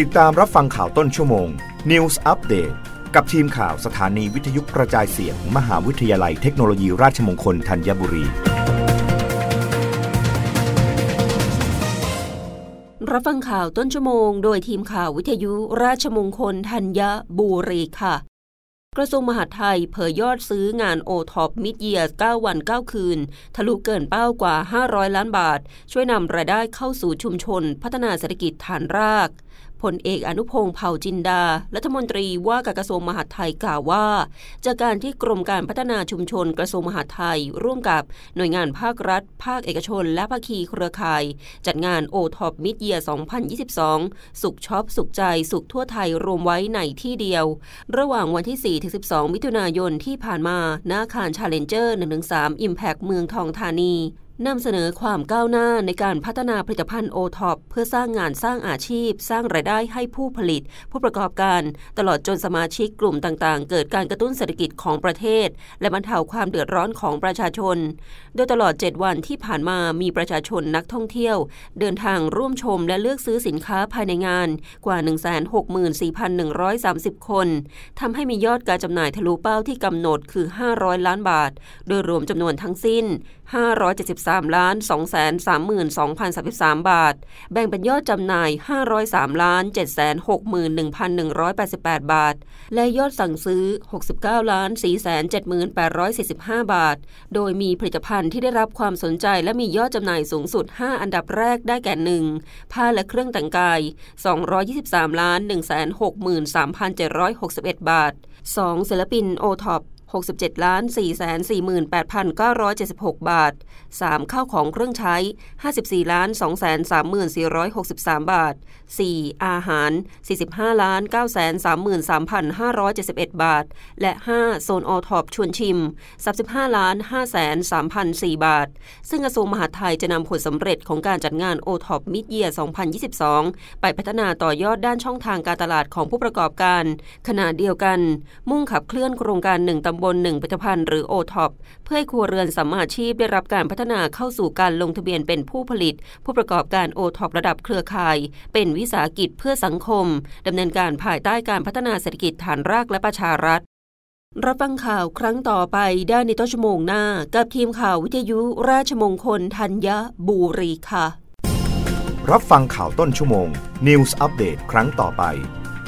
ติดตามรับฟังข่าวต้นชั่วโมง News Update กับทีมข่าวสถานีวิทยุกระจายเสียงมหาวิทยาลัยเทคโนโลยีราชมงคลธัญบุรี รับฟังข่าวต้นชั่วโมง โดยทีมข่าววิทยุราชมงคลธัญบุรีค่ะ กระทรวงมหาดไทยเผยยอดซื้องานโอท็อปมิดเยียร์9วัน 9 คืน ทะลุเกินเป้ากว่า 500 ล้านบาท ช่วยนำรายได้เข้าสู่ชุมชน พัฒนาเศรษฐกิจฐานราก พลเอกอนุพงศ์เผ่าจินดา รัฐมนตรีว่าการกระทรวงมหาดไทยกล่าวว่า จากการที่กรมการพัฒนาชุมชนกระทรวงมหาดไทย ร่วมกับหน่วยงานภาครัฐ ภาคเอกชน และภาคีเครือข่าย จัดงานโอท็อป Midyear 2022 สุขช็อปสุขใจสุขทั่วไทยรวมไว้ในที่เดียว ระหว่างวันที่ 4-12 มิถุนายนที่ผ่านมาณ อาคารชาเลนเจอร์ 113 Impact เมืองทองธานี นำเสนอความก้าวหน้าในการพัฒนาผลิตภัณฑ์โอท็อปเพื่อสร้างงานสร้างอาชีพ สร้างรายได้ให้ผู้ผลิต ผู้ประกอบการ ตลอดจนสมาชิกกลุ่มต่างๆ เกิดการกระตุ้นเศรษฐกิจของประเทศ และบรรเทาความเดือดร้อนของประชาชน โดยตลอด 7 วันที่ผ่านมามีประชาชนนักท่องเที่ยว เดินทางร่วมชมและเลือกซื้อสินค้าภายในงานกว่า 164,130 คน ทำให้มียอดการจำหน่ายทะลุเป้าที่กำหนดคือ 500 ล้านบาท โดยรวมจำนวนทั้งสิ้น 573 3ล้าน232,033 บาท แบ่งเป็นยอดจำหน่าย 503ล้าน761,188 บาท และยอดสั่งซื้อ 69ล้าน4 7 8 4 5 บาท โดยมีผลิตภัณฑ์ที่ได้รับความสนใจและมียอดจำหน่ายสูงสุด 5 อันดับแรกได้แก่ 1. ผ้าและเครื่องแต่งกาย 223ล้าน163,761 บาท 2. ศิลปินโอท็อป 67ล้าน448,976 บาท 3. ข้าวของเครื่องใช้ 54ล้าน2 3 4 6 3 บาท 4. อาหาร 45ล้าน933,571 บาท และ 5. โซนโอท็อปชวนชิม 35ล้าน503,004 บาท ซึ่งกระทรวงมหาดไทยจะนำผลสำเร็จของการจัดงานโอท็อป Midyear 2022 ไปพัฒนาต่อยอดด้านช่องทางการตลาดของผู้ประกอบการ ขณะเดียวกัน มุ่งขับเคลื่อนโครงการหนึ่งตำบลหนึ่งผลิตภัณฑ์หรือโอท็อปเพื่อให้ครัวเรือนสัมมาชีพได้รับการพัฒนาเข้าสู่การลงทะเบียนเป็นผู้ผลิต ผู้ประกอบการโอท็อประดับเครือข่าย เป็นวิสาหกิจเพื่อสังคมดำเนินการภายใต้การพัฒนาเศรษฐกิจฐานรากและประชารัฐรับฟังข่าวครั้งต่อไปได้ในต้นชั่วโมงหน้า กับทีมข่าววิทยุราชมงคลธัญบุรีค่ะ รับฟังข่าวต้นชั่วโมง News อัปเดตครั้งต่อไป